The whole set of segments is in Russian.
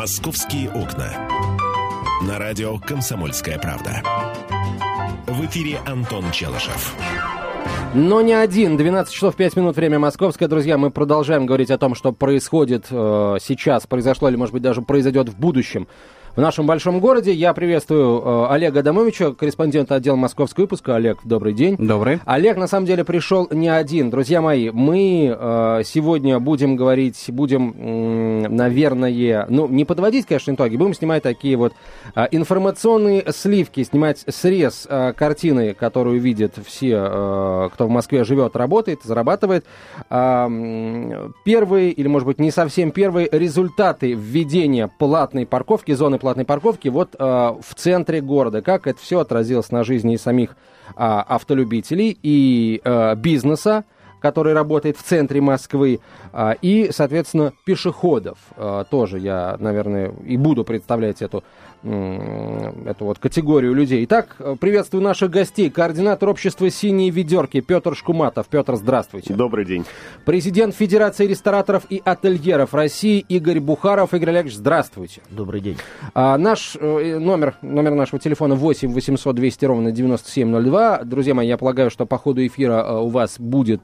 «Московские окна». На радио «Комсомольская правда». В эфире Антон Челышев. Но не один. 12 часов 5 минут, время московское. Друзья, мы продолжаем говорить о том, что происходит э, сейчас, произошло или, может быть, даже произойдет в будущем в нашем большом городе. Я приветствую э, Олега Адамовича, корреспондента отдела московского выпуска. Олег, добрый день. Добрый. Олег, на самом деле, пришел не один. Друзья мои, мы э, сегодня будем говорить, будем, наверное, ну, не подводить, конечно, итоги, будем снимать такие вот э, информационные сливки, снимать срез картины, которую видят все, кто в Москве живет, работает, зарабатывает. Э, первые, или, может быть, не совсем первые результаты введения платной парковки, зоны платной парковки вот э, в центре города. Как это все отразилось на жизни и самих э, автолюбителей и э, бизнеса, который работает в центре Москвы, э, и, соответственно, пешеходов. Э, тоже я, наверное, и буду представлять эту эту вот категорию людей. Итак, приветствую наших гостей. Координатор общества «Синие ведерки» Петр Шкуматов. Петр, здравствуйте. Добрый день. Президент Федерации рестораторов и ательеров России Игорь Бухаров. Игорь Олегович, здравствуйте. Добрый день. А, наш э, номер, номер нашего телефона 8 800 200 ровно 9702. Друзья мои, я полагаю, что по ходу эфира э, у вас будет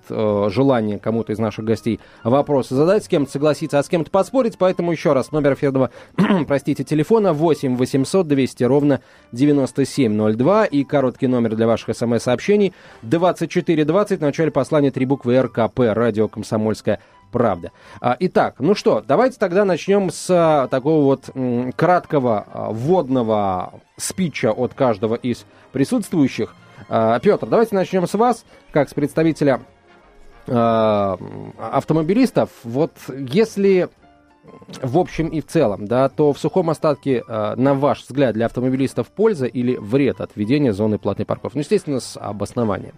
э, желание кому-то из наших гостей вопросы задать, с кем-то согласиться, а с кем-то поспорить. Поэтому еще раз, номер эфирного, простите, телефона 8 800 200 ровно 9702 и короткий номер для ваших смс-сообщений 2420 в начале послания три буквы РКП, радио «Комсомольская правда». А, итак, ну что, давайте тогда начнем с а, такого вот краткого а, вводного спича от каждого из присутствующих. Петр, давайте начнем с вас, как с представителя автомобилистов. Вот если в общем и в целом, да, то в сухом остатке, э, на ваш взгляд, для автомобилистов польза или вред от введения зоны платной парковки? Ну, естественно, с обоснованием.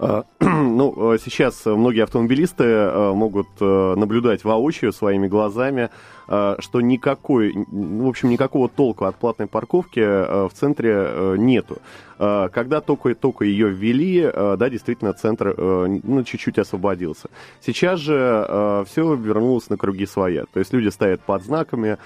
Ну, сейчас многие автомобилисты могут наблюдать воочию своими глазами, что никакой, в общем, никакого толку от платной парковки в центре нету. Когда только, только ее ввели, да, действительно, центр ну, чуть-чуть освободился. Сейчас же все вернулось на круги своя. То есть люди стоят под знаками,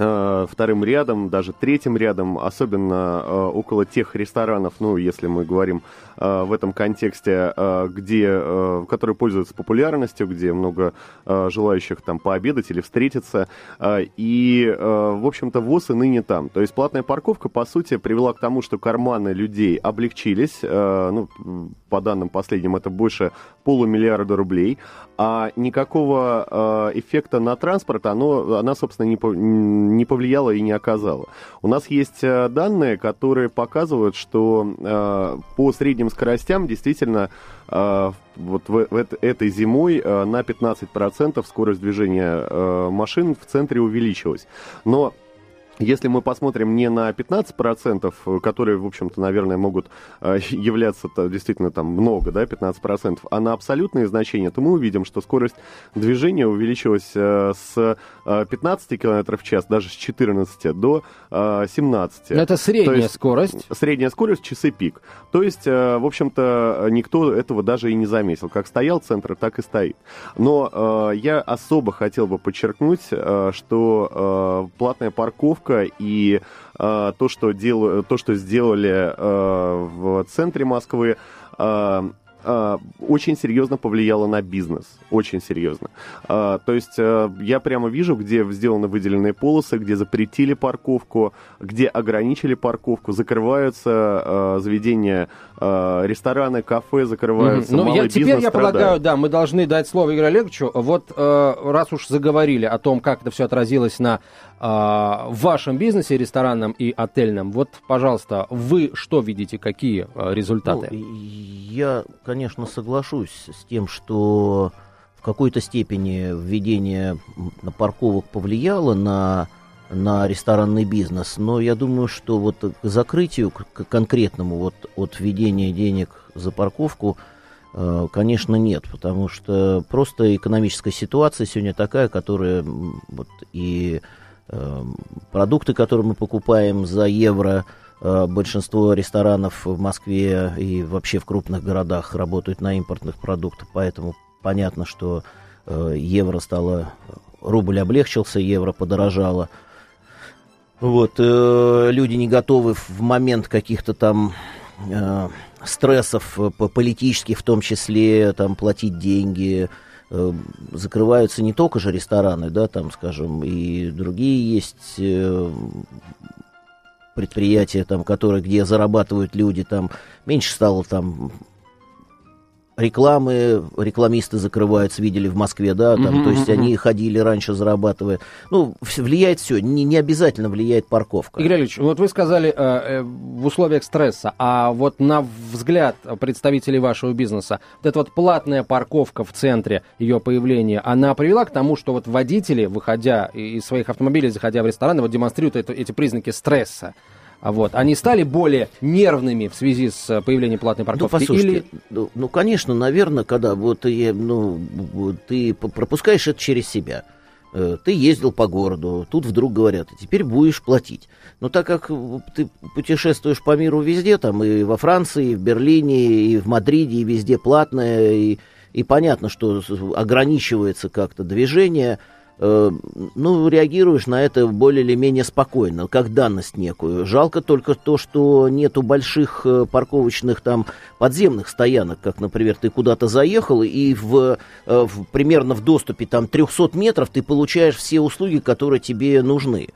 вторым рядом, даже третьим рядом, особенно э, около тех ресторанов, ну, если мы говорим э, в этом контексте, э, где, э, которые пользуются популярностью, где много э, желающих там пообедать или встретиться, э, и, э, в общем-то, ВОЗ и ныне там. То есть платная парковка, по сути, привела к тому, что карманы людей облегчились, э, ну, по данным последним, это больше полумиллиарда рублей, а никакого э, эффекта на транспорт оно, она, собственно, не, не повлияла и не оказала. У нас есть э, данные, которые показывают, что э, по средним скоростям действительно э, вот в, в этой зимой на 15% скорость движения машин в центре увеличилась. Но если мы посмотрим не на 15%, которые, в общем-то, наверное, могут э, являться действительно там много, да, 15%, а на абсолютные значения, то мы увидим, что скорость движения увеличилась э, с 15 э, км в час, даже с 14 до 17. Но это средняя есть, скорость. Средняя скорость, часы пик. То есть, в общем-то, никто этого даже и не заметил. Как стоял центр, так и стоит. Но я особо хотел бы подчеркнуть, что платная парковка ошибка, и э, то, что дел, то, что сделали э, в центре Москвы, э, э, очень серьезно повлияло на бизнес. Очень серьезно. Э, то есть э, я прямо вижу, где сделаны выделенные полосы, где запретили парковку, где ограничили парковку, закрываются заведения, рестораны, кафе закрываются. Mm-hmm. Ну, я, теперь я страдает. полагаю, да, мы должны дать слово Игорю Олеговичу. Вот раз уж заговорили о том, как это все отразилось на в вашем бизнесе ресторанном и отельном, вот, пожалуйста, вы что видите, какие э, результаты? Ну, я, конечно, соглашусь с тем, что в какой-то степени введение парковок повлияло на, на ресторанный бизнес, но я думаю, что вот к закрытию, к конкретному вот от введения денег за парковку, э, конечно, нет, потому что просто экономическая ситуация сегодня такая, которая вот и продукты, которые мы покупаем за евро, Э, большинство ресторанов в Москве и вообще в крупных городах работают на импортных продуктах, поэтому понятно, что э, евро стало рубль облегчился, евро подорожало. Вот, э, люди не готовы в момент каких-то там стрессов политических, в том числе, там, платить деньги, закрываются не только же рестораны, да, там, скажем, и другие есть э, предприятия, там, которые, где зарабатывают люди, там, меньше стало там рекламы, рекламисты закрываются, видели в Москве, да, там, uh-huh, то есть uh-huh. они ходили раньше, зарабатывая. Ну, влияет все, не, не обязательно влияет парковка. Игорь Ильич, вот вы сказали э, э, в условиях стресса, а вот на взгляд представителей вашего бизнеса, вот эта вот платная парковка в центре, ее появления, она привела к тому, что вот водители, выходя из своих автомобилей, заходя в рестораны, вот демонстрируют это, эти признаки стресса. А вот, они стали более нервными в связи с э, появлением платной ну, парковки? Ну, послушайте, или... ну, ну, конечно, наверное, когда вот ну, ты пропускаешь это через себя. Э, ты ездил по городу, тут вдруг говорят, теперь будешь платить. Но так как ты путешествуешь по миру везде, там и во Франции, и в Берлине, и в Мадриде, и везде платное, и, и понятно, что ограничивается как-то движение, Э, ну, реагируешь на это более или менее спокойно, как данность некую. Жалко только то, что нету больших э, парковочных там подземных стоянок, как, например, ты куда-то заехал, и в, э, в, примерно в доступе там 300 метров ты получаешь все услуги, которые тебе нужны.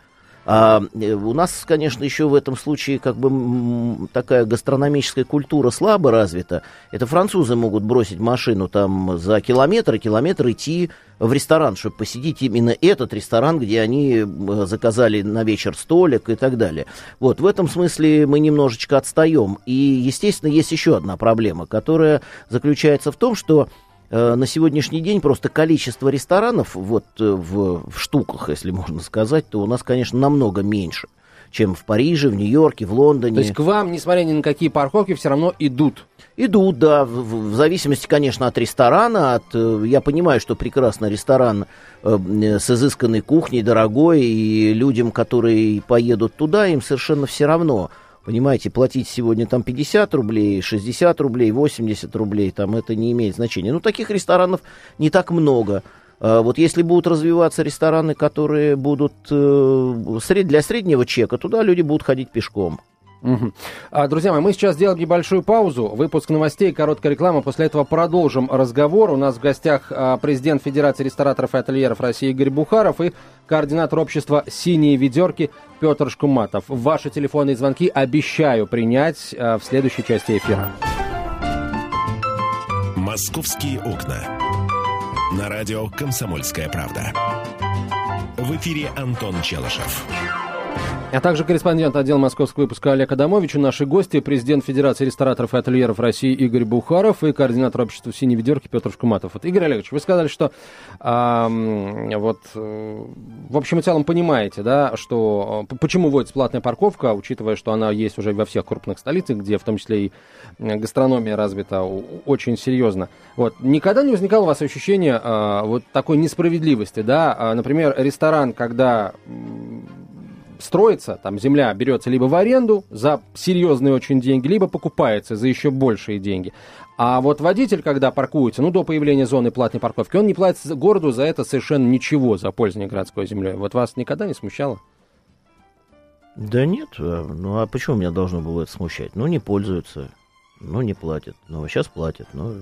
А у нас, конечно, еще в этом случае как бы такая гастрономическая культура слабо развита. Это французы могут бросить машину там за километр, километр идти в ресторан, чтобы посетить именно этот ресторан, где они заказали на вечер столик и так далее. Вот, в этом смысле мы немножечко отстаем. И, естественно, есть еще одна проблема, которая заключается в том, что Э, на сегодняшний день просто количество ресторанов вот э, в, в штуках, если можно сказать, то у нас, конечно, намного меньше, чем в Париже, в Нью-Йорке, в Лондоне. То есть к вам, несмотря ни на какие парковки, все равно идут? Идут, да, в, в зависимости, конечно, от ресторана. От, э, я понимаю, что прекрасно ресторан э, с изысканной кухней, дорогой, и людям, которые поедут туда, им совершенно все равно – Понимаете, платить сегодня там 50 рублей, 60 рублей, 80 рублей, там это не имеет значения. Ну, таких ресторанов не так много. А вот если будут развиваться рестораны, которые будут э, для среднего чека, туда люди будут ходить пешком. Угу. А, друзья мои, мы сейчас сделаем небольшую паузу, выпуск новостей, короткая реклама. После этого продолжим разговор. У нас в гостях а, президент Федерации рестораторов и ательеров России Игорь Бухаров и координатор общества «Синие ведерки» Петр Шкуматов. Ваши телефонные звонки обещаю принять а, в следующей части эфира. «Московские окна». На радио «Комсомольская правда». В эфире Антон Челышев. А также корреспондент отдела московского выпуска Олег Адамович и наши гости, президент Федерации рестораторов и ательеров России Игорь Бухаров и координатор общества «Синей ведерки» Петр Шкуматов. Вот, Игорь Олегович, вы сказали, что э, вот, э, в общем и целом понимаете, да, что э, почему вводится платная парковка, учитывая, что она есть уже во всех крупных столицах, где в том числе и гастрономия развита очень серьезно. Вот. Никогда не возникало у вас ощущение э, вот такой несправедливости, да? А, например, ресторан, когда строится, там земля берется либо в аренду за серьезные очень деньги, либо покупается за еще большие деньги. А вот водитель, когда паркуется, ну, до появления зоны платной парковки, он не платит городу за это совершенно ничего, за пользование городской землей. Вот вас никогда не смущало? Да нет, а, ну а почему меня должно было это смущать? Ну, не пользуются, ну, не платят, ну, сейчас платят, ну,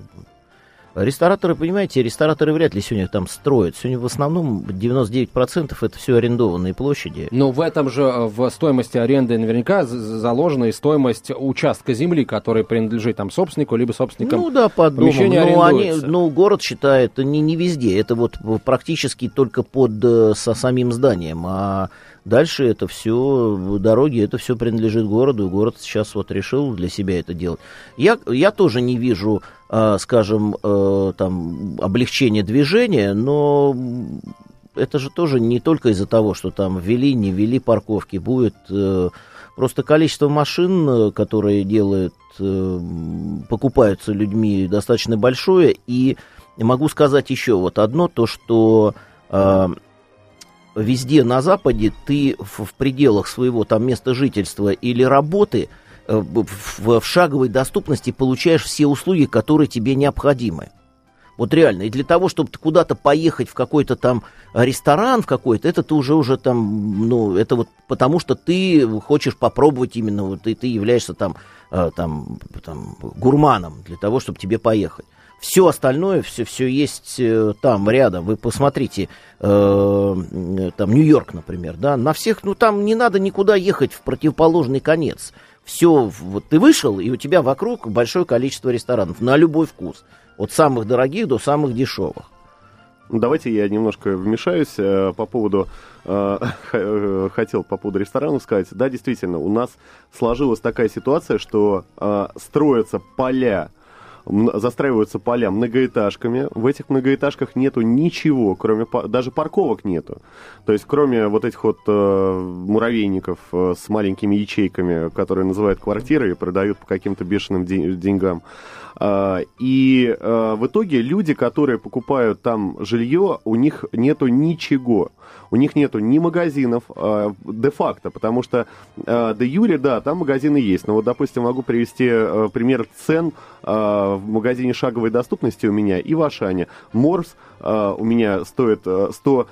Рестораторы, понимаете, рестораторы вряд ли сегодня там строят. Сегодня в основном 99% это все арендованные площади. Но в этом же, э, в стоимости аренды наверняка заложена и стоимость участка земли, который принадлежит там собственнику, либо собственникам Ну да, домом. Ну, они, ну, город считает, не, не везде, это вот практически только под э, со самим зданием, а Дальше это все, дороги, это все принадлежит городу, и город сейчас вот решил для себя это делать. Я, я тоже не вижу, э, скажем, э, там, облегчения движения, но это же тоже не только из-за того, что там ввели, не ввели парковки, будет э, просто количество машин, которые делают, э, покупаются людьми достаточно большое, и могу сказать еще вот одно, то, что э, везде на Западе ты в, в пределах своего там места жительства или работы э, в, в шаговой доступности получаешь все услуги, которые тебе необходимы. Вот реально. И для того, чтобы куда-то поехать в какой-то там ресторан в какой-то, это ты уже уже там, ну, это вот потому что ты хочешь попробовать именно, вот и ты являешься там, э, там, там гурманом для того, чтобы тебе поехать. Все остальное, все, все есть э, там рядом. Вы посмотрите, э, там Нью-Йорк, например, да, на всех, ну там не надо никуда ехать в противоположный конец. Все, вот ты вышел, и у тебя вокруг большое количество ресторанов на любой вкус. От самых дорогих до самых дешевых. Давайте я немножко вмешаюсь э, по поводу, э, э, хотел по поводу ресторанов сказать. Да, действительно, у нас сложилась такая ситуация, что э, строятся поля, застраиваются поля многоэтажками. В этих многоэтажках нету ничего, кроме даже парковок нету. То есть, кроме вот этих вот э, муравейников э, с маленькими ячейками, которые называют квартиры и продают по каким-то бешеным деньгам. А, и а, в итоге люди, которые покупают там жилье, у них нету ничего. У них нету ни магазинов а, де-факто, потому что де юре, да, там магазины есть. Но вот, допустим, могу привести пример цен в магазине шаговой доступности у меня и в Ашане. Морс у меня стоит 100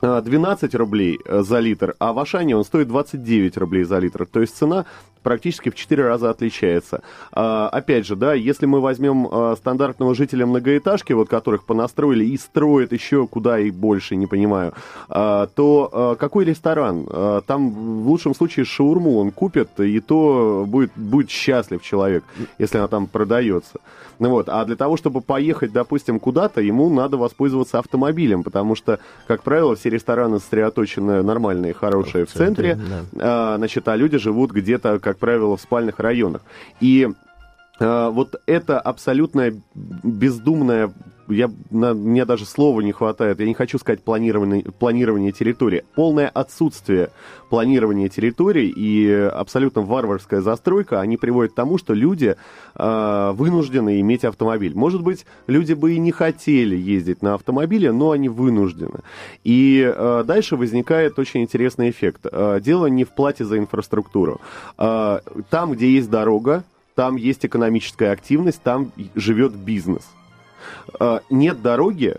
12 рублей за литр, а в Ашане он стоит 29 рублей за литр. То есть цена практически в 4 раза отличается. А, опять же, да, если мы возьмем а, стандартного жителя многоэтажки, вот которых понастроили и строят еще куда и больше, не понимаю, а, то а, какой ресторан? А, там в лучшем случае шаурму он купит, и то будет, будет счастлив человек, если она там продается. Ну вот, а для того, чтобы поехать, допустим, куда-то, ему надо воспользоваться автомобилем, потому что, как правило, все рестораны сосредоточены нормальные, хорошие в центре, в центре да. а, значит, а люди живут где-то, как правило, в спальных районах. И а, вот это абсолютная бездумная я, на, мне даже слова не хватает, я не хочу сказать планирование, планирование территории. Полное отсутствие планирования территорий и абсолютно варварская застройка, они приводят к тому, что люди э, вынуждены иметь автомобиль. Может быть, люди бы и не хотели ездить на автомобиле, но они вынуждены. И э, дальше возникает очень интересный эффект. Э, дело не в плате за инфраструктуру. Э, там, где есть дорога, там есть экономическая активность, там живет бизнес. А, нет дороги,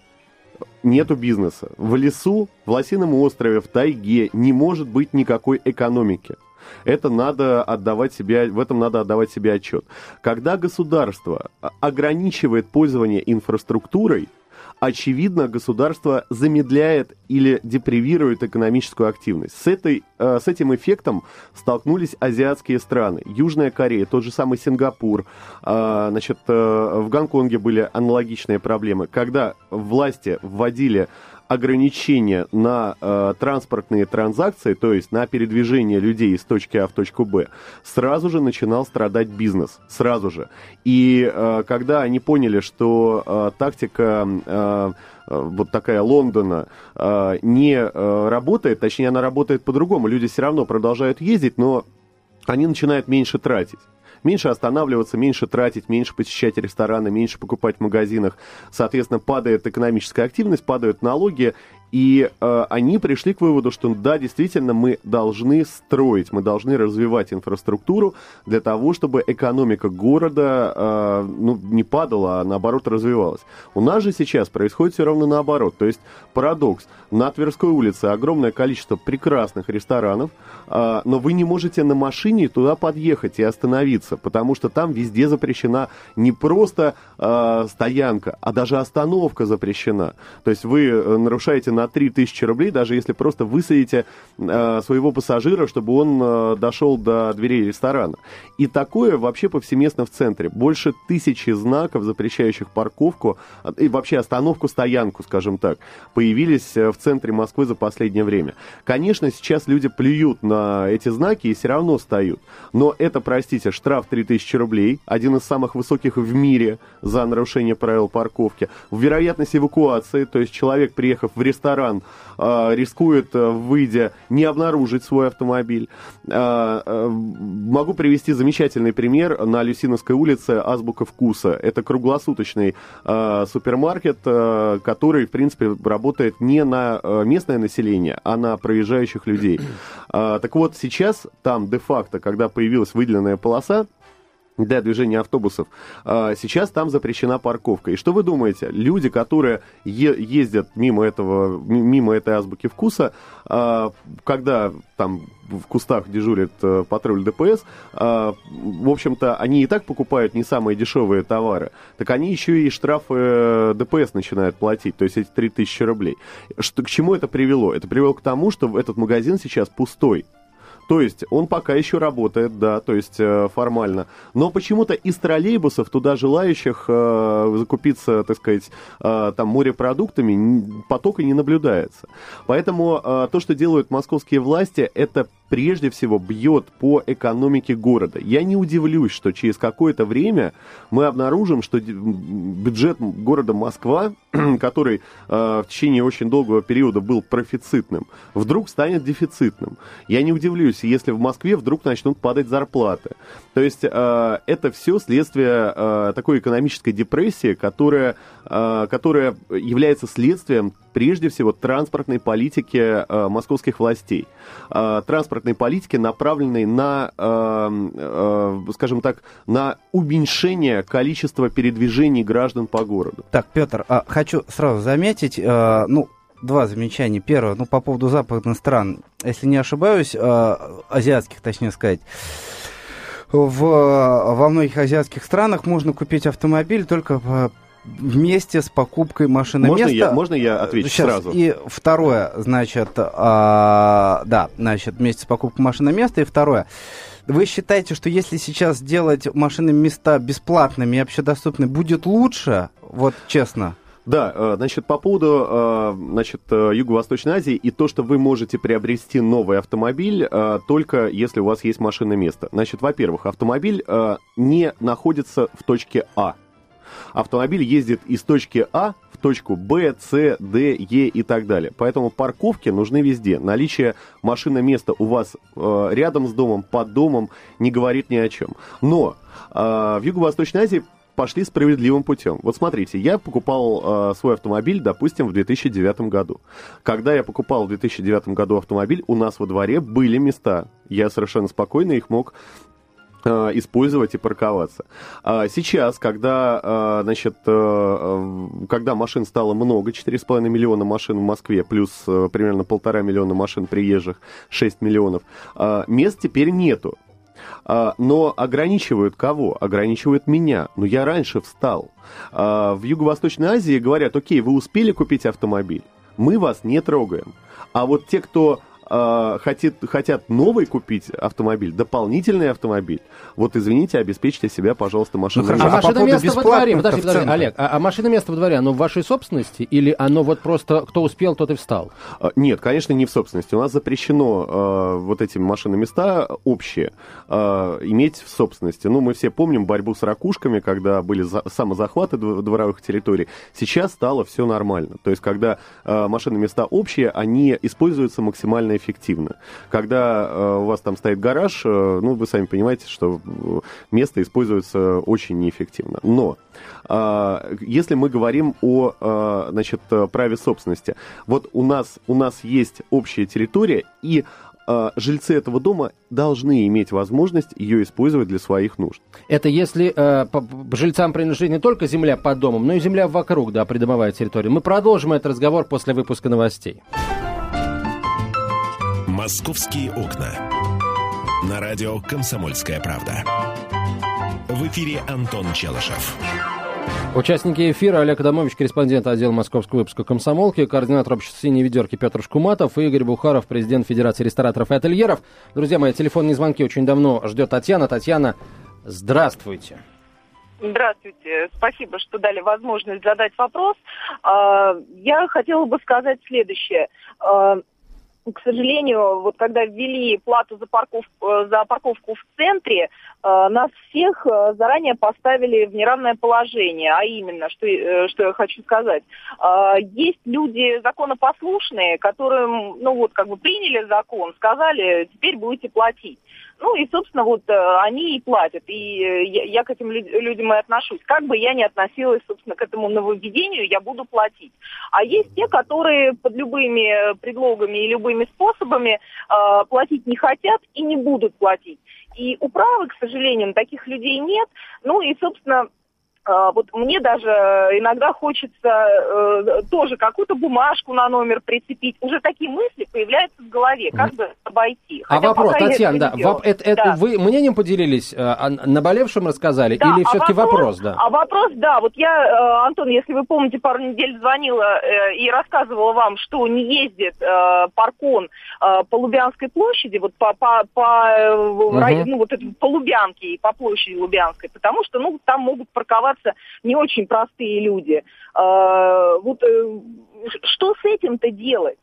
нету бизнеса. В лесу, в Лосином острове, в тайге не может быть никакой экономики. Это надо отдавать себе, в этом надо отдавать себе отчет. Когда государство ограничивает пользование инфраструктурой, очевидно, государство замедляет или депривирует экономическую активность. С, этой, э, с этим эффектом столкнулись азиатские страны. Южная Корея, тот же самый Сингапур. Э, значит, э, в Гонконге были аналогичные проблемы. Когда власти вводили ограничения на э, транспортные транзакции, то есть на передвижение людей из точки А в точку Б, сразу же начинал страдать бизнес, сразу же. И э, когда они поняли, что э, тактика э, вот такая Лондона э, не э, работает, точнее она работает по-другому, люди все равно продолжают ездить, но они начинают меньше тратить меньше останавливаться, меньше тратить, меньше посещать рестораны, меньше покупать в магазинах. Соответственно, падает экономическая активность, падают налоги, и э, они пришли к выводу, что да, действительно, мы должны строить, мы должны развивать инфраструктуру для того, чтобы экономика города э, ну, не падала, а наоборот развивалась. У нас же сейчас происходит все равно наоборот. То есть парадокс. На Тверской улице огромное количество прекрасных ресторанов, э, но вы не можете на машине туда подъехать и остановиться, потому что там везде запрещена не просто э, стоянка, а даже остановка запрещена. То есть вы э, нарушаете на 3000 рублей, даже если просто высадите э, своего пассажира, чтобы он э, дошел до дверей ресторана. И такое вообще повсеместно в центре. Больше тысячи знаков, запрещающих парковку и вообще остановку-стоянку, скажем так, появились э, в центре Москвы за последнее время. Конечно, сейчас люди плюют на эти знаки и все равно встают. Но это, простите, штраф 3000 рублей, один из самых высоких в мире за нарушение правил парковки. Вероятность эвакуации, то есть человек, приехав в ресторан, ресторан э, рискует, э, выйдя, не обнаружить свой автомобиль. Э, могу привести замечательный пример на Люсиновской улице Азбука вкуса. Это круглосуточный супермаркет, который, в принципе, работает не на местное население, а на проезжающих людей. Так вот, сейчас там де-факто, когда появилась выделенная полоса, для движения автобусов, а, сейчас там запрещена парковка. И что вы думаете? Люди, которые ездят мимо, этого, мимо этой азбуки вкуса, а, когда там в кустах дежурит э, патруль ДПС, а, в общем-то, они и так покупают не самые дешевые товары, так они еще и штрафы э, ДПС начинают платить, то есть эти 3000 рублей. Что, к чему это привело? Это привело к тому, что этот магазин сейчас пустой. То есть он пока еще работает, да, то есть э, формально. Но почему-то из троллейбусов туда желающих э, закупиться, так сказать, э, там морепродуктами потока не наблюдается. Поэтому э, то, что делают московские власти, это прежде всего бьет по экономике города. Я не удивлюсь, что через какое-то время мы обнаружим, что бюджет города Москва, который э, в течение очень долгого периода был профицитным, вдруг станет дефицитным. Я не удивлюсь, если в Москве вдруг начнут падать зарплаты. То есть э, это все следствие э, такой экономической депрессии, которая, э, которая является следствием прежде всего транспортной политики э, московских властей. Э, транспортной политики, направленной на, э, э, скажем так, на уменьшение количества передвижений граждан по городу. Так, Петр, а, хочу сразу заметить, э, ну, два замечания. Первое, ну, по поводу западных стран. Если не ошибаюсь, э, азиатских, точнее сказать, в, во многих азиатских странах можно купить автомобиль только вместе с покупкой машины можно места. Я, можно я отвечу Сейчас. сразу? И второе, значит, а, да, значит, вместе с покупкой машины места. И второе, вы считаете, что если сейчас сделать машины места бесплатными и общедоступными, будет лучше? Вот честно. Да, э, значит, по поводу э, значит, э, Юго-Восточной Азии и то, что вы можете приобрести новый автомобиль только если у вас есть машина место. Значит, во-первых, автомобиль не находится в точке А автомобиль ездит из точки А в точку Б, С, Д, Е и так далее. Поэтому парковки нужны везде. Наличие машины места у вас э, рядом с домом, под домом не говорит ни о чем. Но э, в Юго-Восточной Азии пошли справедливым путем. Вот смотрите, я покупал э, свой автомобиль, допустим, в 2009 году. Когда я покупал в 2009 году автомобиль, у нас во дворе были места. Я совершенно спокойно их мог использовать и парковаться. А сейчас, когда, э, значит, э, когда машин стало много, 4,5 миллиона машин в Москве, плюс примерно полтора миллиона машин приезжих, 6 миллионов, мест теперь нету. Но ограничивают кого? Ограничивают меня. Но я раньше встал. В Юго-Восточной Азии говорят, окей, вы успели купить автомобиль, мы вас не трогаем. А вот те, кто э, хотит, хотят новый купить автомобиль, дополнительный автомобиль, вот извините, обеспечьте себя, пожалуйста, машиной. Ну, а, а машина место во дворе, подожди, подожди, Олег, а, а машина место во дворе, оно в вашей собственности или оно вот просто кто успел, тот и встал? А, нет, конечно, не в собственности. У нас запрещено э, вот эти машины места общие э, иметь в собственности. Ну, мы все помним борьбу с ракушками, когда были за, самозахваты дворовых территорий. Сейчас стало все нормально. То есть, когда э, машины места общие, они используются максимально эффективно. Когда э, у вас там стоит гараж, э, ну, вы сами понимаете, что э, место используется очень неэффективно. Но э, если мы говорим о значит, праве собственности, вот у нас, у нас есть общая территория, и жильцы этого дома должны иметь возможность ее использовать для своих нужд. Это если э, жильцам принадлежит не только земля под домом, но и земля вокруг, да, придомовая территория. Мы продолжим этот разговор после выпуска новостей. «Московские окна». На радио «Комсомольская правда». В эфире Антон Челышев. Участники эфира Олег Адамович, корреспондент отдела московского выпуска «Комсомолки», координатор общества «Синей ведерки» Петр Шкуматов и Игорь Бухаров, президент Федерации рестораторов и ательеров. Друзья мои, телефонные звонки очень давно ждет Татьяна. Татьяна, здравствуйте. Здравствуйте. Спасибо, что дали возможность задать вопрос. А, я хотела бы сказать следующее. К сожалению, вот когда ввели плату за парковку, э, за парковку в центре, э, нас всех э, заранее поставили в неравное положение. А именно, что, что я хочу сказать. Есть люди законопослушные, которым, ну вот, как бы приняли закон, сказали, теперь будете платить. Ну и, собственно, вот э, они и платят. И э, я, к этим людям и отношусь. Как бы я ни относилась, собственно, к этому нововведению, я буду платить. А есть те, которые под любыми предлогами и любыми способами э, платить не хотят и не будут платить. и управы, к сожалению, таких людей нет. Ну и, собственно, вот мне даже иногда хочется э, тоже какую-то бумажку на номер прицепить. Уже такие мысли появляются в голове, как бы обойти. А Хотя вопрос, пока я Татьяна, да, воп- это, это Да. вы мнением поделились, э, о наболевшем рассказали, Да, или а все-таки вопрос, да? А вопрос, да, вот я, э, Антон, если вы помните, пару недель звонила э, и рассказывала вам, что не ездит э, паркон э, по Лубянской площади, вот по, по, по, э, Мгм. рай- ну, вот это, по Лубянке и по площади Лубянской, потому что, ну, там могут парковаться не очень простые люди. Э, вот э, что с этим-то делать?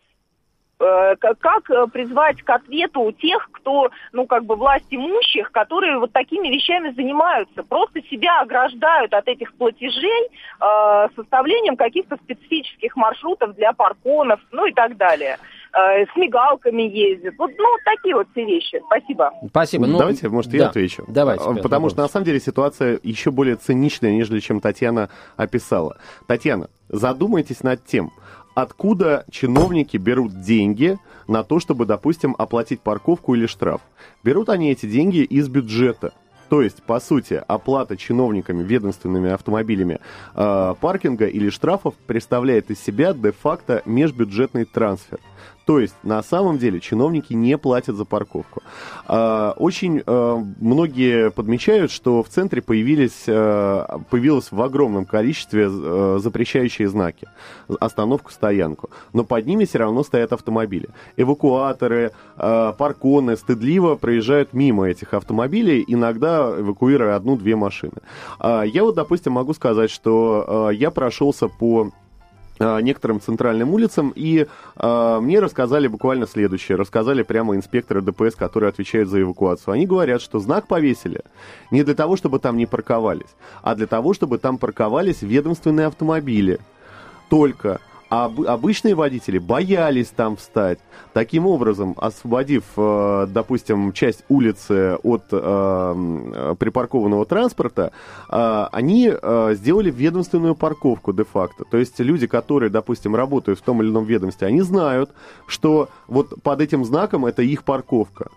Э, как, э, призвать к ответу тех, кто, ну, как бы власть имущих, которые вот такими вещами занимаются, просто себя ограждают от этих платежей э, составлением каких-то специфических маршрутов для парконов, ну и так далее. Э, с мигалками ездят. Вот, ну, такие вот все вещи. Спасибо. Спасибо. Ну, Давайте, может, я да. отвечу. Давайте. Петр, Потому что, на вопрос. самом деле, ситуация еще более циничная, нежели чем Татьяна описала. Татьяна, задумайтесь над тем, откуда чиновники берут деньги на то, чтобы, допустим, оплатить парковку или штраф. Берут они эти деньги из бюджета. То есть, по сути, оплата чиновниками ведомственными автомобилями э, паркинга или штрафов представляет из себя де-факто межбюджетный трансфер. То есть, на самом деле, чиновники не платят за парковку. А, Очень э, многие подмечают, что в центре появились, э, появилось в огромном количестве э, запрещающие знаки. Остановку, стоянку. Но под ними все равно стоят автомобили. Эвакуаторы, парконы стыдливо проезжают мимо этих автомобилей, иногда эвакуируя одну-две машины. А, Я вот, допустим, могу сказать, что я прошелся по некоторым центральным улицам, и э, мне рассказали буквально следующее. Рассказали прямо инспекторы ДПС, которые отвечают за эвакуацию. Они говорят, что знак повесили не для того, чтобы там не парковались, а для того, чтобы там парковались ведомственные автомобили. Только а об- обычные водители боялись там встать. Таким образом, освободив, э, допустим, часть улицы от э, припаркованного транспорта, э, они сделали ведомственную парковку де-факто. То есть люди, которые, допустим, работают в том или ином ведомстве, они знают, что вот под этим знаком это их парковка.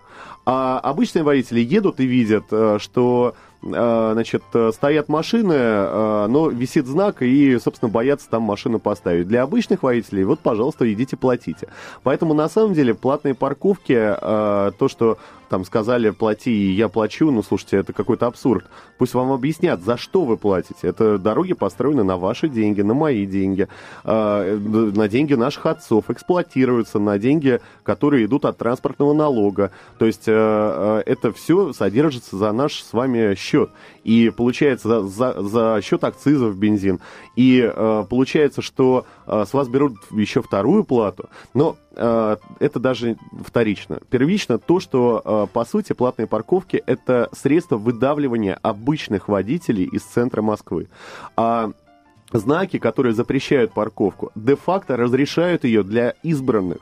А обычные водители едут и видят, что значит, э, стоят машины, э, но висит знак, и, собственно, боятся там машину поставить. Для обычных водителей, вот, пожалуйста, идите платите. Поэтому, на самом деле, платные парковки, э, то, что там сказали, плати, и я плачу, ну, слушайте, это какой-то абсурд. Пусть вам объяснят, за что вы платите. Это дороги построены на ваши деньги, на мои деньги, э, на деньги наших отцов, эксплуатируются на деньги, которые идут от транспортного налога. То есть э, э, это все содержится за наш с вами счет. И получается за, за, счет акцизов бензин. И э, получается, что э, с вас берут еще вторую плату. Но э, это даже вторично. Первично то, что, э, по сути, платные парковки – это средство выдавливания обычных водителей из центра Москвы. А знаки, которые запрещают парковку, де-факто разрешают ее для избранных,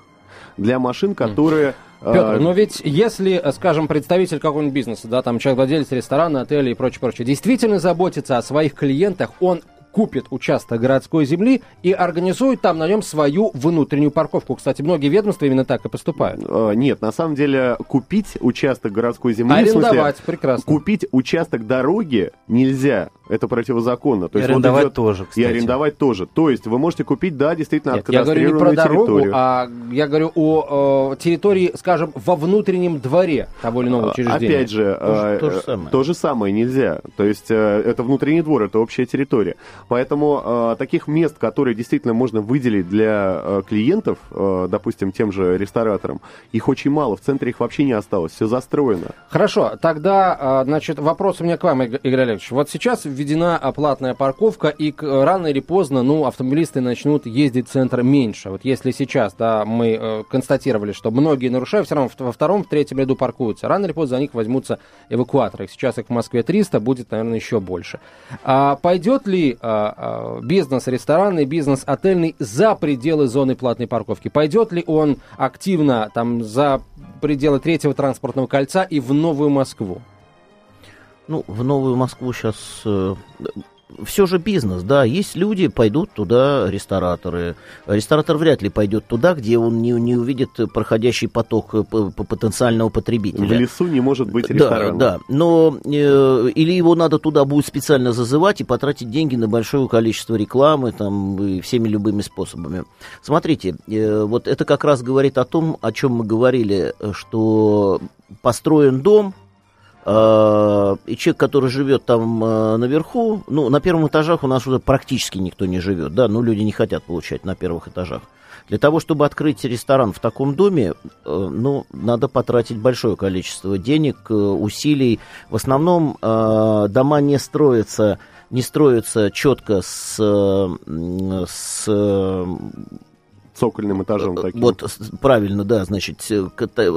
для машин, которые... э, Петр, но ведь если, скажем, представитель какого-нибудь бизнеса, да, там человек, владелец ресторана, отеля и прочее, прочее, действительно заботится о своих клиентах, он купит участок городской земли и организует там на нем свою внутреннюю парковку. Кстати, многие ведомства именно так и поступают. Э, Нет, на самом деле купить участок городской земли, в смысле, Арендовать, прекрасно. купить участок дороги нельзя, это противозаконно. То И есть вот арендовать идет- тоже, И кстати. арендовать тоже. То есть вы можете купить, да, действительно, Нет, я говорю не про дорогу, территорию. а я говорю о, э, территории, скажем, во внутреннем дворе того или иного А, учреждения. Опять же, То же- э, то же самое. то же самое нельзя. То есть э, это внутренний двор, это общая территория. Поэтому э, таких мест, которые действительно можно выделить для э, клиентов, э, допустим, тем же рестораторам, их очень мало. В центре их вообще не осталось. Все застроено. Хорошо, тогда, а, значит, вопрос у меня к вам, Иг- Игорь Олегович. Вот сейчас введена оплатная парковка, и рано или поздно, ну, автомобилисты начнут ездить в центр меньше. Вот если сейчас, да, мы э, констатировали, что многие нарушают, все равно во втором, в третьем ряду паркуются. Рано или поздно за них возьмутся эвакуаторы. Сейчас их в Москве 300, будет, наверное, еще больше. А пойдет ли а, бизнес ресторанный, бизнес отельный за пределы зоны платной парковки? Пойдет ли он активно там за пределы третьего транспортного кольца и в Новую Москву? Ну, в Новую Москву сейчас все же бизнес, да, есть люди, пойдут туда, рестораторы. Ресторатор вряд ли пойдет туда, где он не, не увидит проходящий поток э, потенциального потребителя. В лесу не может быть ресторана. Да, да, но э, или его надо туда будет специально зазывать и потратить деньги на большое количество рекламы, там, и всеми любыми способами. Смотрите, э, вот это как раз говорит о том, о чем мы говорили, что построен дом, и человек, который живет там а, наверху, ну, на первых этажах у нас уже практически никто не живет, да, ну, люди не хотят получать на первых этажах. Для того, чтобы открыть ресторан в таком доме, э, ну, надо потратить большое количество денег, э, усилий. В основном э, дома не строятся, не строятся четко с, с цокольным этажом э, таким. Вот, правильно, да, значит, э,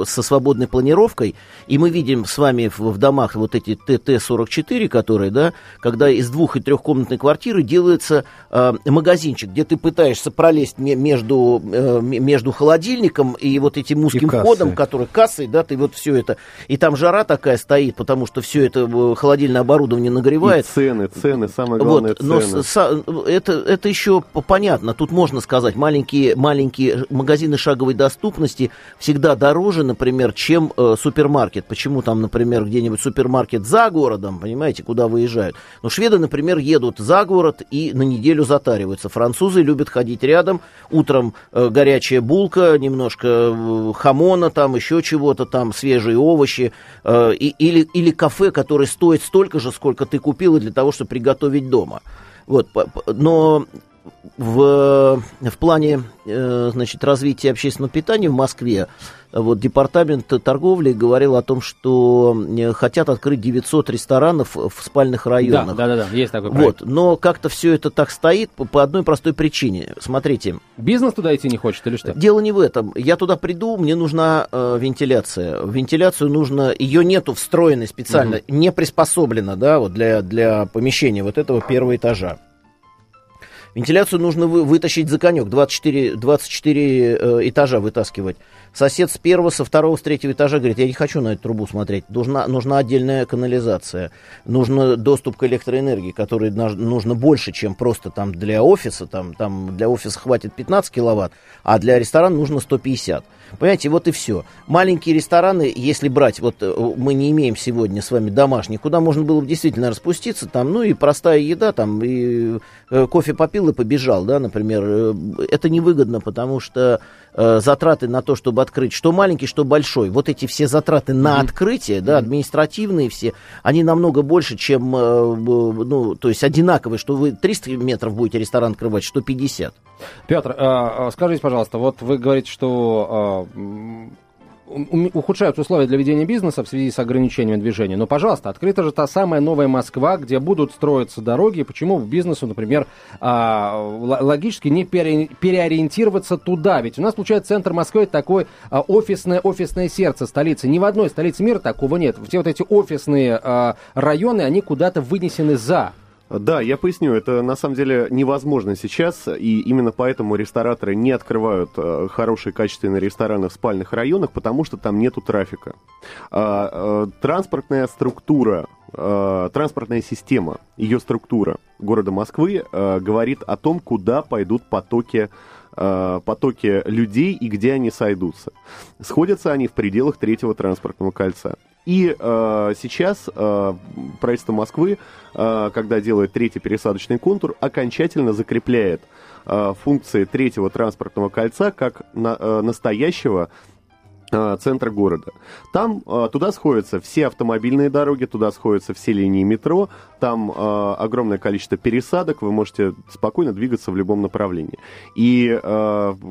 со свободной планировкой. И мы видим с вами в, в домах вот эти ТТ-44, которые, да, когда из двух- и трехкомнатной квартиры делается э, магазинчик, где ты пытаешься пролезть между, э, между холодильником и вот этим узким входом, который кассой, да, ты вот все это. И там жара такая стоит, потому что все это э, холодильное оборудование нагревает. И цены, цены, самое главное, вот, цены. Но с, это, это еще понятно. Тут можно сказать, маленькие маленькие магазины шаговой доступности всегда дороже, например, чем э, супермаркет. Почему там, например, где-нибудь супермаркет за городом, понимаете, куда выезжают? Но шведы, например, едут за город и на неделю затариваются. Французы любят ходить рядом, утром э, горячая булка, немножко э, хамона, там еще чего-то, там свежие овощи, э, и, или, или кафе, которое стоит столько же, сколько ты купила для того, чтобы приготовить дома. Вот, но в, в плане э, значит, развития общественного питания в Москве вот, департамент торговли говорил о том, что э, хотят открыть 900 ресторанов в спальных районах. Да, да, да, есть такой проект. Вот, но как-то все это так стоит по, по одной простой причине. Смотрите. Бизнес туда идти не хочет или что? Дело не в этом. Я туда приду, мне нужна э, вентиляция. Вентиляцию нужно, ее нету встроенной специально, угу. не приспособлена, да, вот для, для помещения вот этого первого этажа. Вентиляцию нужно вы, вытащить за конек, 24, 24 э, этажа вытаскивать. Сосед с первого, со второго, с третьего этажа говорит, я не хочу на эту трубу смотреть, нужна, нужна отдельная канализация, нужен доступ к электроэнергии, который нужно больше, чем просто там для офиса, там, там для офиса хватит 15 киловатт, а для ресторана нужно 150. Понимаете, вот и все. Маленькие рестораны, если брать, вот э, мы не имеем сегодня с вами домашних, куда можно было бы действительно распуститься, там, ну и простая еда, там, и э, кофе попил и побежал, да, например, э, это невыгодно, потому что э, затраты на то, чтобы открыть, что маленький, что большой, вот эти все затраты на mm-hmm. открытие, да, административные все, они намного больше, чем, э, ну, то есть одинаковые, что вы 300 метров будете ресторан открывать, что 50. Петр, э, скажите, пожалуйста, вот вы говорите, что ухудшаются условия для ведения бизнеса в связи с ограничением движения. Но, пожалуйста, открыта же та самая новая Москва, где будут строиться дороги. Почему в бизнесу, например, а, логически не переориентироваться туда? Ведь у нас, получается, центр Москвы такой а, офисное, офисное сердце столицы. Ни в одной столице мира такого нет. Все вот эти офисные а, районы, они куда-то вынесены за да, я поясню, это на самом деле невозможно сейчас, и именно поэтому рестораторы не открывают э, хорошие качественные рестораны в спальных районах, потому что там нету трафика. А, э, транспортная структура, э, транспортная система, ее структура города Москвы э, говорит о том, куда пойдут потоки Э, потоки людей и где они сойдутся. Сходятся они в пределах третьего транспортного кольца. И э, сейчас э, правительство Москвы, э, когда делает третий пересадочный контур, окончательно закрепляет э, функции третьего транспортного кольца как на, э, настоящего Э, центра города. Там э, туда сходятся все автомобильные дороги, туда сходятся все линии метро, там э, огромное количество пересадок, вы можете спокойно двигаться в любом направлении. И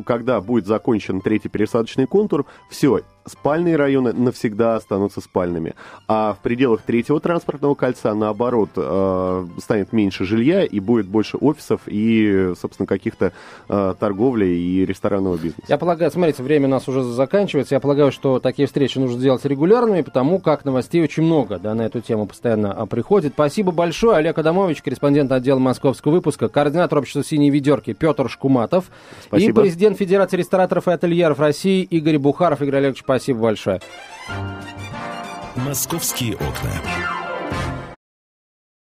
когда будет закончен третий пересадочный контур, все, спальные районы навсегда останутся спальными. А в пределах третьего транспортного кольца, наоборот, э, станет меньше жилья и будет больше офисов и, собственно, каких-то э, торговли и ресторанного бизнеса. Я полагаю, смотрите, время у нас уже заканчивается. Я полагаю, что такие встречи нужно делать регулярными, потому как новостей очень много да, на эту тему постоянно а, приходит. Спасибо большое. Олег Адамович, корреспондент отдела московского выпуска, координатор общества «Синие ведерки» Петр Шкуматов Спасибо. и президент Федерации рестораторов и ательеров России Игорь Бухаров. Игорь Олегович, спасибо большое. «Московские окна».